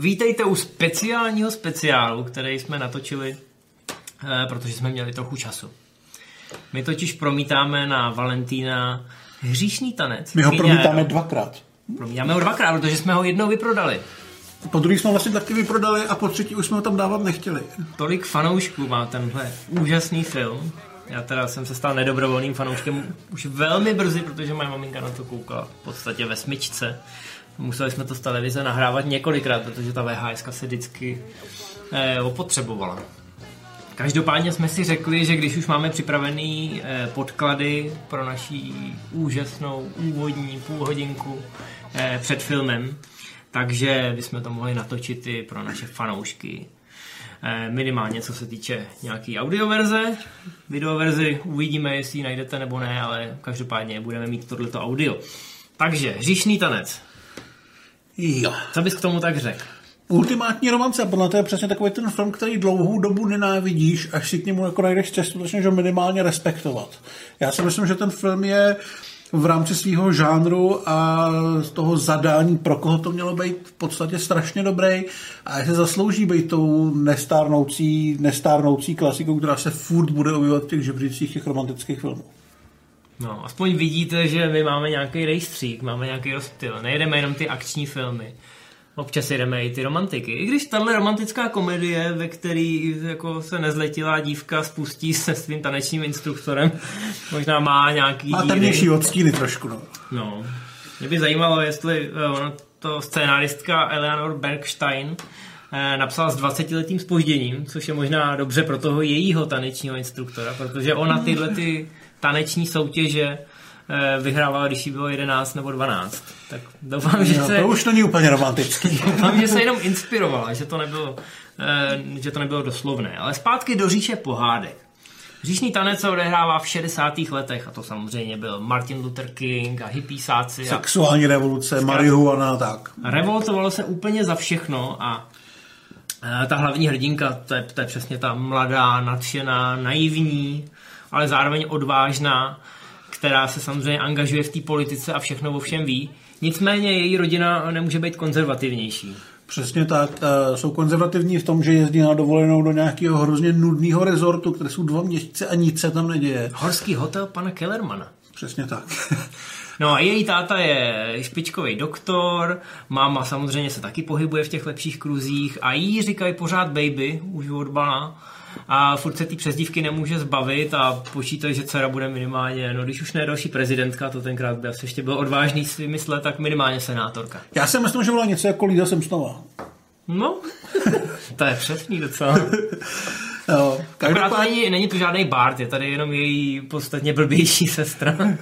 vítejte u speciálního speciálu, který jsme natočili, eh, protože jsme měli trochu času. My totiž promítáme na Valentína hříšný tanec. My ho promítáme dvakrát. Promítáme ho dvakrát, protože jsme ho jednou vyprodali. Po druhý jsme vlastně taky vyprodali a po třetí už jsme ho tam dávat nechtěli. Tolik fanoušků má tenhle úžasný film. Já teda jsem se stal nedobrovolným fanouškem už velmi brzy, protože moje maminka na to koukala v podstatě ve smyčce. Museli jsme to z televize nahrávat několikrát, protože ta VHS se vždycky eh, opotřebovala. Každopádně jsme si řekli, že když už máme připravený eh, podklady pro naší úžasnou úvodní půlhodinku eh, před filmem, takže bychom to mohli natočit i pro naše fanoušky. Eh, minimálně co se týče nějaký audioverze. Videoverzi uvidíme, jestli ji najdete nebo ne, ale každopádně budeme mít tohleto audio. Takže, Říšný tanec. Jo. Co bys k tomu tak řekl? Ultimátní romance, a podle to je přesně takový ten film, který dlouhou dobu nenávidíš, až si k němu jako najdeš cestu, začneš ho minimálně respektovat. Já si myslím, že ten film je v rámci svého žánru a z toho zadání, pro koho to mělo být v podstatě strašně dobrý a se zaslouží být tou nestárnoucí, nestárnoucí klasikou, která se furt bude objevovat v těch žebřících těch romantických filmů. No, aspoň vidíte, že my máme nějaký rejstřík, máme nějaký rozptyl. Nejedeme jenom ty akční filmy. Občas jedeme i ty romantiky. I když tahle romantická komedie, ve který jako se nezletilá dívka spustí se svým tanečním instruktorem, možná má nějaký Má temnější odstíny trošku, no. No. Mě by zajímalo, jestli eh, ona to scénáristka Eleanor Bergstein eh, napsala s 20-letým spožděním, což je možná dobře pro toho jejího tanečního instruktora, protože ona tyhle ty taneční soutěže vyhrávala, když jí bylo 11 nebo 12. Tak doufám, že no se... to už není úplně romantický. Doufám, že se jenom inspirovala, že to nebylo, eh, že to nebylo doslovné. Ale zpátky do říše pohádek. Říšný tanec se odehrává v 60. letech a to samozřejmě byl Martin Luther King a hippiesáci a Sexuální revoluce, marihuana a tak. revoltovalo se úplně za všechno a eh, ta hlavní hrdinka, to je, to je přesně ta mladá, nadšená, naivní, ale zároveň odvážná, která se samozřejmě angažuje v té politice a všechno o všem ví. Nicméně její rodina nemůže být konzervativnější. Přesně tak. eh, Jsou konzervativní v tom, že jezdí na dovolenou do nějakého hrozně nudného rezortu, které jsou dva měsíce a nic se tam neděje. Horský hotel pana Kellermana. Přesně tak. No a její táta je špičkový doktor, máma samozřejmě se taky pohybuje v těch lepších kruzích a jí říkají pořád baby, už od bana. A furt se ty přezdívky nemůže zbavit a počítají, že dcera bude minimálně, no když už ne další prezidentka, to tenkrát by asi ještě byl odvážný si vymyslet, tak minimálně senátorka. Já si myslím, že byla něco jako Lída Simpsonová. No, to je přesný docela. Jo, Akorát to není, není to žádný Bart, je tady jenom její podstatně blbější sestra. eh,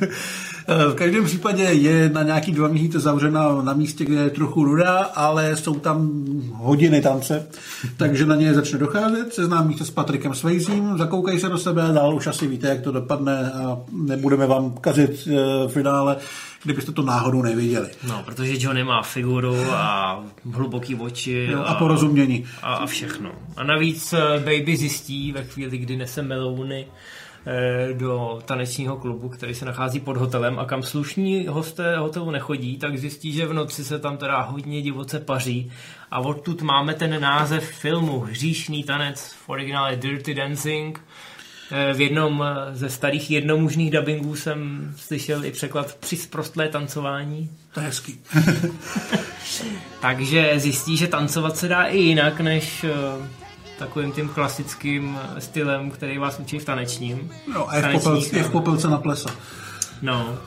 v každém případě je na nějaký dva měsíce zavřena na místě, kde je trochu nuda, ale jsou tam hodiny tance, takže na ně začne docházet, seznámí se s Patrikem Swayzem, zakoukají se do sebe a dál už asi víte, jak to dopadne a nebudeme vám kazit eh, finále, kdybyste to náhodou neviděli. No, protože Johnny má figuru a hluboký oči Jo, a porozumění. a, a všechno. A navíc eh, Baby zjistí ve chvíli, kdy nese melouny eh, do tanečního klubu, který se nachází pod hotelem a kam slušní hosté hotelu nechodí, tak zjistí, že v noci se tam teda hodně divoce paří a odtud máme ten název filmu Hříšný tanec, v originále Dirty Dancing. Eh, V jednom eh, ze starých jednomužných dubbingů jsem slyšel i překlad při sprostlé tancování. To je hezký. Takže zjistí, že tancovat se dá i jinak, než takovým tím klasickým stylem, který vás učí v tanečním. No, a je v, popelce, je v popelce na plesa. No.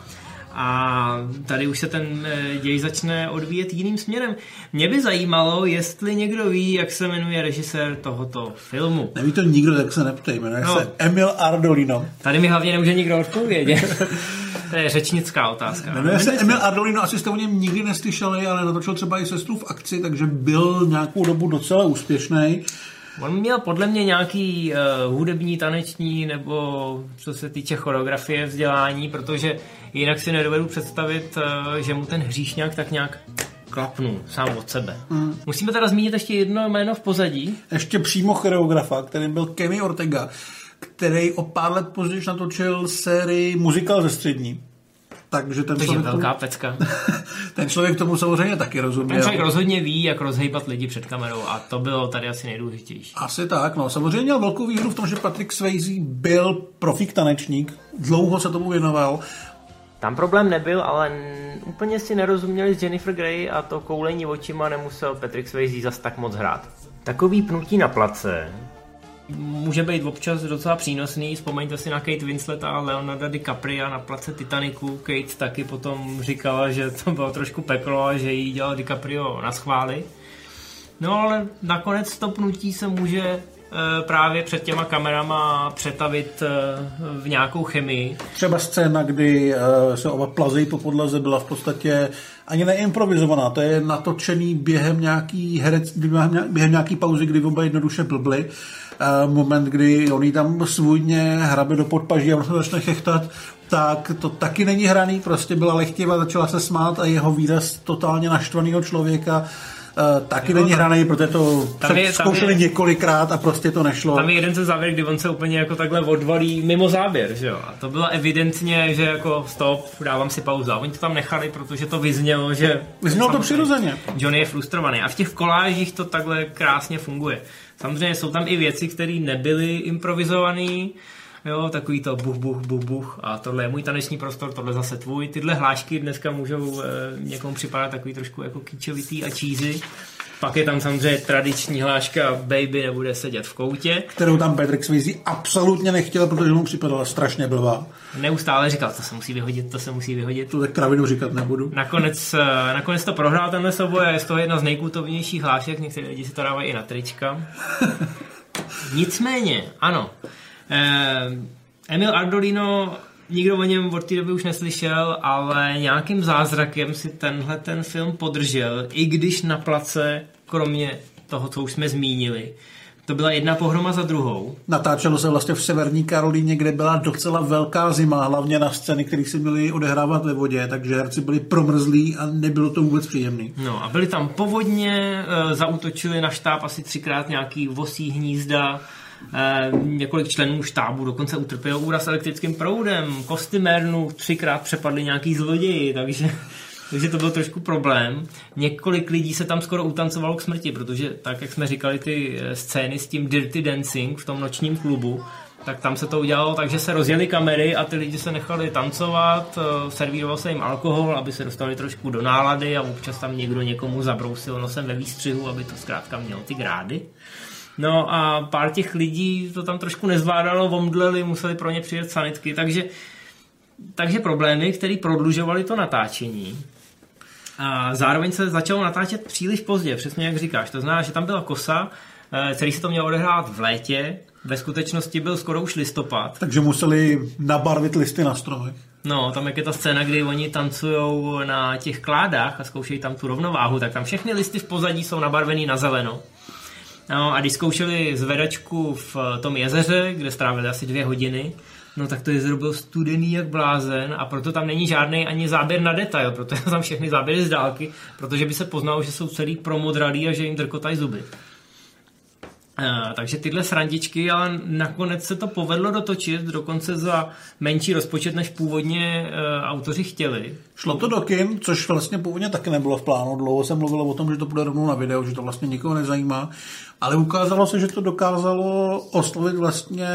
A tady už se ten eh, děj začne odvíjet jiným směrem. Mě by zajímalo, jestli někdo ví, jak se jmenuje režisér tohoto filmu. Neví to nikdo, tak se neptej. Jmenuje No. se Emil Ardolino. Tady mi hlavně nemůže nikdo odpovědět. to je řečnická otázka. Jmenuje se Emil Ardolino, asi jste o něm nikdy neslyšeli, ale natočil třeba i sestru v akci, takže byl nějakou dobu docela úspěšný. On měl podle mě nějaký uh, hudební, taneční nebo co se týče choreografie vzdělání, protože jinak si nedovedu představit, uh, že mu ten hříšňák tak nějak klapnul sám od sebe. Mm. Musíme teda zmínit ještě jedno jméno v pozadí. Ještě přímo choreografa, kterým byl Kenny Ortega, který o pár let později natočil sérii Muzikál ze střední. Takže ten Takže člověk, velká tomu, pecka. ten člověk tomu samozřejmě taky Ten rozuměl. člověk rozhodně ví, jak rozhejbat lidi před kamerou a to bylo tady asi nejdůležitější. Asi tak, no. Samozřejmě měl velkou výhodu v tom, že Patrick Swayze byl profík tanečník, dlouho se tomu věnoval. Tam problém nebyl, ale úplně si nerozuměli s Jennifer Grey a to koulení očima nemusel Patrick Swayze zas tak moc hrát. Takový pnutí na place může být občas docela přínosný. Vzpomeňte si na Kate Winslet a Leonardo DiCaprio na place Titaniku. Kate taky potom říkala, že to bylo trošku peklo a že jí dělal DiCaprio na schvály. No ale nakonec to pnutí se může eh, právě před těma kamerama přetavit eh, v nějakou chemii. Třeba scéna, kdy uh, se oba plazejí po podlaze, byla v podstatě ani neimprovizovaná. To je natočený během nějaký herec, během, nějaký pauzy, kdy oba jednoduše blbli. Uh, moment, kdy on tam svůjně hrabe do podpaží a on se začne chechtat, tak to taky není hraný, prostě byla lechtivá, začala se smát a jeho výraz totálně naštvaného člověka Uh, taky není hraný, protože to Tam je- tam zkoušeli je- několikrát a prostě to nešlo. Tam je jeden ze závěr, kdy on se úplně jako takhle odvalí mimo záběr, že jo. A to bylo evidentně, že jako stop, dávám si pauzu. A oni to tam nechali, protože to vyznělo, že... Vyznělo to přirozeně. Johnny je frustrovaný. A v těch kolážích to takhle krásně funguje. Samozřejmě jsou tam i věci, které nebyly improvizované, Jo, takový to buch, buch, buch, buch a tohle je můj taneční prostor, tohle zase tvůj. Tyhle hlášky dneska můžou e, někomu připadat takový trošku jako kýčovitý a cheesy. Pak je tam samozřejmě tradiční hláška Baby nebude sedět v koutě. kterou tam Patrick Swayze absolutně nechtěl, protože mu připadala strašně blbá. Neustále říkal, to se musí vyhodit, to se musí vyhodit. Tu tak kravinu říkat nebudu. Nakonec, eh, nakonec to prohrál tenhle souboj a je z toho jedna z nejkultovnějších hlášek, někteří lidi si to dávají i na trička. Nicméně, ano, eh, Emil Ardolino, nikdo o něm od té doby už neslyšel, ale nějakým zázrakem si tenhle ten film podržel, i když na place, kromě toho, co už jsme zmínili, to byla jedna pohroma za druhou. Natáčelo se vlastně v severní Karolíně, kde byla docela velká zima, hlavně na scény, které se měly odehrávat ve vodě, takže herci byli promrzlí a nebylo to vůbec příjemný. No a byli tam povodně, e, zautočili na štáb asi třikrát nějaký vosí hnízda, e, několik členů štábu dokonce utrpělo úraz elektrickým proudem, kostymérnu třikrát přepadli nějaký zloději, takže, takže to byl trošku problém. Několik lidí se tam skoro utancovalo k smrti, protože tak, jak jsme říkali, ty eh, scény s tím Dirty Dancing v tom nočním klubu, tak tam se to udělalo tak, že se rozjeli kamery a ty lidi se nechali tancovat, eh, servíroval se jim alkohol, aby se dostali trošku do nálady a občas tam někdo někomu zabrousil nosem ve výstřihu, aby to zkrátka mělo ty grády. No a pár těch lidí to tam trošku nezvládalo, omdleli, museli pro ně přijet sanitky, takže, takže problémy, které prodlužovaly to natáčení. A zároveň se začalo natáčet příliš pozdě, přesně jak říkáš. To znamená, že tam byla kosa, eh, celý se to mělo odehrát v létě, ve skutečnosti byl skoro už listopad. Takže museli nabarvit listy na stromech. No, tam jak je ta scéna, kdy oni tancují na těch kládách a zkoušejí tam tu rovnováhu, tak tam všechny listy v pozadí jsou nabarvený na zeleno. No a když zkoušeli zvedačku v tom jezeře, kde strávili asi dvě hodiny, no tak to jezero bylo studený jak blázen a proto tam není žádný ani záběr na detail, proto jsou tam všechny záběry z dálky, protože by se poznalo, že jsou celý promodralí a že jim drkotají zuby. Uh, takže tyhle srandičky, ale nakonec se to povedlo dotočit, dokonce za menší rozpočet, než původně uh, autoři chtěli. Šlo to do kin, což vlastně původně taky nebylo v plánu. Dlouho se mluvilo o tom, že to bude rovnou na video, že to vlastně nikoho nezajímá. Ale ukázalo se, že to dokázalo oslovit vlastně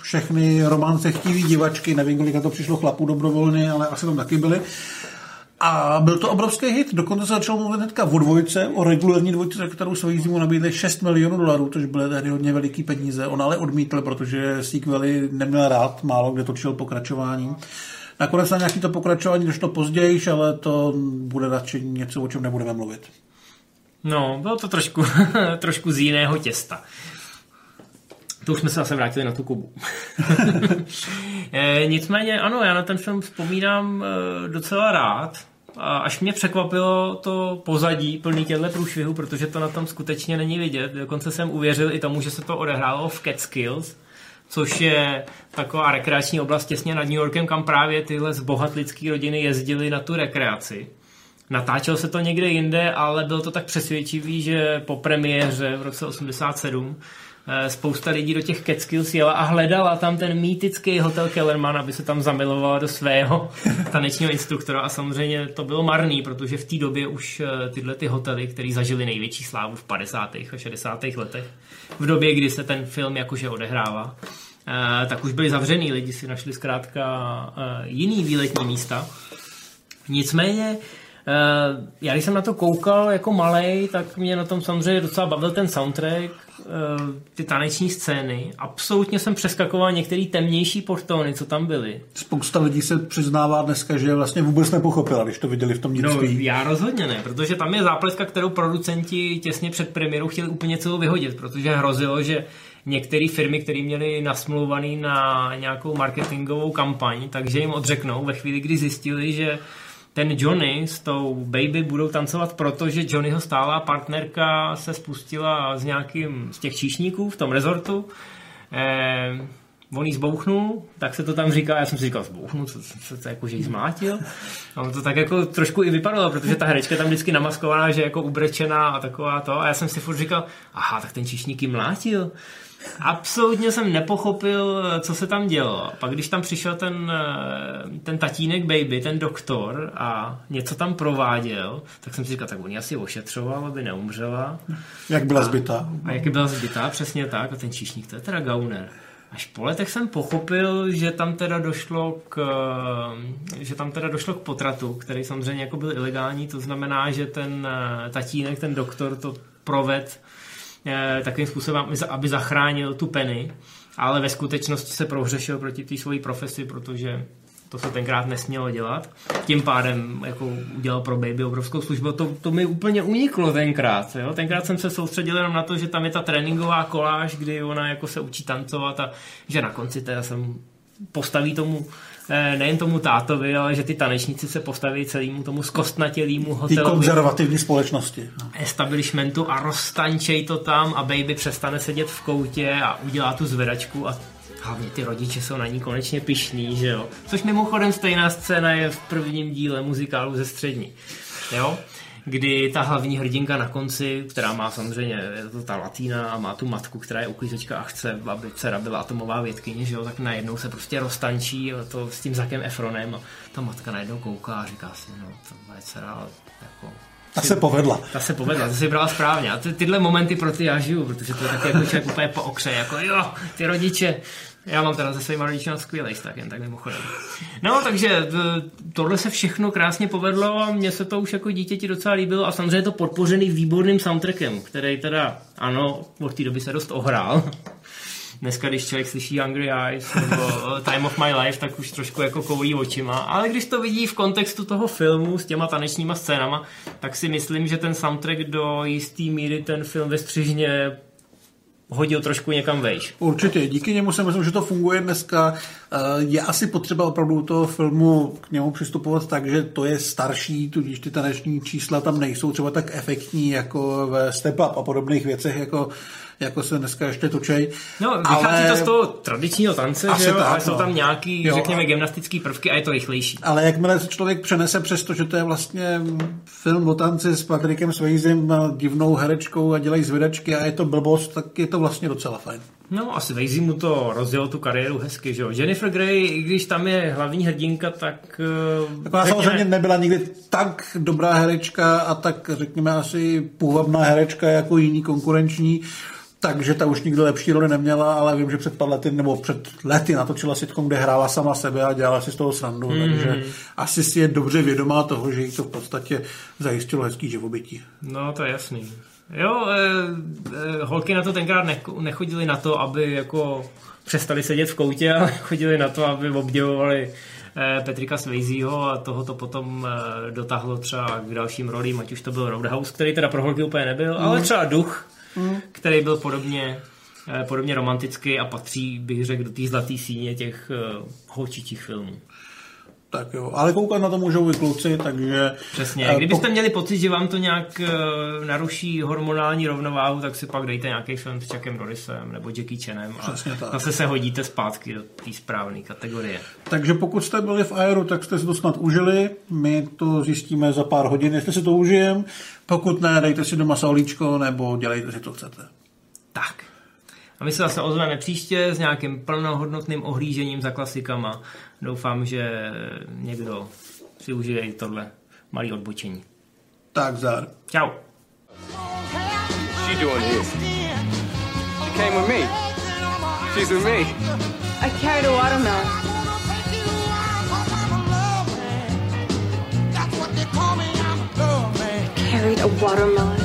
všechny romance chtivý divačky. Nevím, kolika to přišlo chlapů dobrovolně, ale asi tam taky byli. A byl to obrovský hit. Dokonce se začal mluvit hnedka o dvojce, o regulární dvojce, za kterou svoji zimu nabídli 6 milionů dolarů, což byly tehdy hodně veliký peníze. On ale odmítl, protože sequely neměl rád, málo kde točil pokračování. Nakonec na nějaký to pokračování došlo později, ale to bude radši něco, o čem nebudeme mluvit. No, bylo to trošku, trošku z jiného těsta. To už jsme se zase vrátili na tu Kubu. e, nicméně, ano, já na ten film vzpomínám e, docela rád. A až mě překvapilo to pozadí plný těchto průšvihů, protože to na tom skutečně není vidět. Dokonce jsem uvěřil i tomu, že se to odehrálo v Catskills, což je taková rekreační oblast těsně nad New Yorkem, kam právě tyhle zbohatlické rodiny jezdily na tu rekreaci. Natáčel se to někde jinde, ale bylo to tak přesvědčivý, že po premiéře v roce 87 eh, spousta lidí do těch Catskills jela a hledala tam ten mýtický hotel Kellerman, aby se tam zamilovala do svého tanečního instruktora a samozřejmě to bylo marný, protože v té době už eh, tyhle ty hotely, které zažili největší slávu v 50. a 60. letech, v době, kdy se ten film jakože odehrává, eh, tak už byli zavřený, lidi si našli zkrátka jiný výletní místa. Nicméně já když jsem na to koukal jako malej, tak mě na tom samozřejmě docela bavil ten soundtrack, ty taneční scény. Absolutně jsem přeskakoval některé temnější portóny, co tam byly. Spousta lidí se přiznává dneska, že vlastně vůbec nepochopila, když to viděli v tom No, já rozhodně ne, protože tam je zápleska, kterou producenti těsně před premiérou chtěli úplně celou vyhodit, protože hrozilo, že některé firmy, které měly nasmluvaný na nějakou marketingovou kampaň, takže jim odřeknou ve chvíli, kdy zjistili, že ten Johnny s tou Baby budou tancovat, protože Johnnyho stálá partnerka se spustila z nějakým z těch číšníků v tom rezortu. Eh, on jí zbouchnul, tak se to tam říká, já jsem si říkal, zbouchnul, co, co, co, jako, že jí zmlátil. A on to tak jako trošku i vypadalo, protože ta herečka tam vždycky namaskovaná, že jako ubrečená a taková to. A já jsem si furt říkal, aha, tak ten číšník jí mlátil. Absolutně jsem nepochopil, co se tam dělo. Pak když tam přišel ten, ten tatínek baby, ten doktor a něco tam prováděl, tak jsem si říkal, tak on asi ošetřoval, aby neumřela. Jak byla zbytá. A, a jak byla zbytá, přesně tak. A ten číšník, to je teda gauner. Až po letech jsem pochopil, že tam teda došlo k, že tam teda došlo k potratu, který samozřejmě jako byl ilegální, to znamená, že ten tatínek, ten doktor to proved Eh, takovým způsobem, aby zachránil tu Penny, ale ve skutečnosti se prohřešil proti té svojí profesi, protože to se tenkrát nesmělo dělat. Tím pádem jako udělal pro Baby obrovskou službu. To, to mi úplně uniklo tenkrát. Jo? Tenkrát jsem se soustředil jenom na to, že tam je ta tréninková koláž, kdy ona jako se učí tancovat a že na konci teda jsem postaví tomu Eh, nejen tomu tátovi, ale že ty tanečníci se postaví celému tomu zkostnatělému hotelu. konzervativní společnosti. No. Establishmentu a roztančej to tam a baby přestane sedět v koutě a udělá tu zvedačku a hlavně ty rodiče jsou na ní konečně pišní, že jo. Což mimochodem stejná scéna je v prvním díle muzikálu ze střední. Jo? Kdy ta hlavní hrdinka na konci, která má samozřejmě, je to ta latína a má tu matku, která je uklízečka a chce, aby dcera byla atomová vědkyně, že jo, tak najednou se prostě roztančí to s tím Zakem Efronem a ta matka najednou kouká a říká si, no to je dcera, jako ta se povedla. Ta se povedla, to si brala správně. A ty, tyhle momenty pro ty já žiju, protože to je taky jako člověk úplně po okře, jako jo, ty rodiče, já mám teda se svýma rodičima skvělý tak jen tak mimochodem. No, takže tohle se všechno krásně povedlo a mně se to už jako dítěti docela líbilo a samozřejmě je to podpořený výborným soundtrackem, který teda, ano, od té doby se dost ohrál. Dneska, když člověk slyší Hungry Eyes nebo Time of My Life, tak už trošku jako koulí očima. Ale když to vidí v kontextu toho filmu s těma tanečníma scénama, tak si myslím, že ten soundtrack do jistý míry ten film ve střižně hodil trošku někam vejš. Určitě, díky němu si myslím, že to funguje dneska. Eh, je asi potřeba opravdu toho filmu k němu přistupovat tak, že to je starší, tudíž ty taneční čísla tam nejsou třeba tak efektní jako ve Step Up a podobných věcech, jako jako se dneska ještě točej. No, vychází ale... to z toho tradičního tance, že jo, tak, ale no. jsou tam nějaký, jo, řekněme, gymnastický prvky a je to rychlejší. Ale jakmile se člověk přenese přes to, že to je vlastně film o tanci s Patrikem Swayzem a divnou herečkou a dělají zvědačky a je to blbost, tak je to vlastně docela fajn. No, asi Swayze mu to rozjelo tu kariéru hezky, že jo. Jennifer Grey, i když tam je hlavní hrdinka, tak... Tak ona řekněme... samozřejmě nebyla nikdy tak dobrá herečka a tak, řekněme, asi půvabná herečka jako jiní konkurenční, takže ta už nikdo lepší roli neměla, ale vím, že před pár lety nebo před lety natočila sitcom, kde hrála sama sebe a dělala si z toho srandu, mm. takže asi si je dobře vědomá toho, že jí to v podstatě zajistilo hezký živobytí. No, to je jasný. Jo, e, e, holky na to tenkrát nechodili na to, aby jako přestali sedět v koutě, ale chodili na to, aby obdivovali e, Petrika Svejzího a toho to potom e, dotáhlo třeba k dalším rolím, ať už to byl Roadhouse, který teda pro holky úplně nebyl, mm. ale třeba Duch, mm. který byl podobně, eh, podobně romantický a patří, bych řekl, do té zlaté síně těch uh, holčičích filmů. Tak jo, ale koukat na to můžou i kluci, takže... Přesně, eh, kdybyste měli pocit, že vám to nějak uh, naruší hormonální rovnováhu, tak si pak dejte nějaký film s Chuckem Norrisem nebo Jackie Chanem a tak. zase se hodíte zpátky do té správné kategorie. Takže pokud jste byli v Aeru, tak jste si to snad užili, my to zjistíme za pár hodin, jestli si to užijeme, pokud ne, dejte si doma solíčko nebo dělejte si to chcete. Tak. A my se zase ozveme příště s nějakým plnohodnotným ohlížením za klasikama. Doufám, že někdo si užije i tohle malý odbočení. Tak, zár. Čau. she doing here? She came with me. She's with me. I carried a watermelon. Carried a watermelon.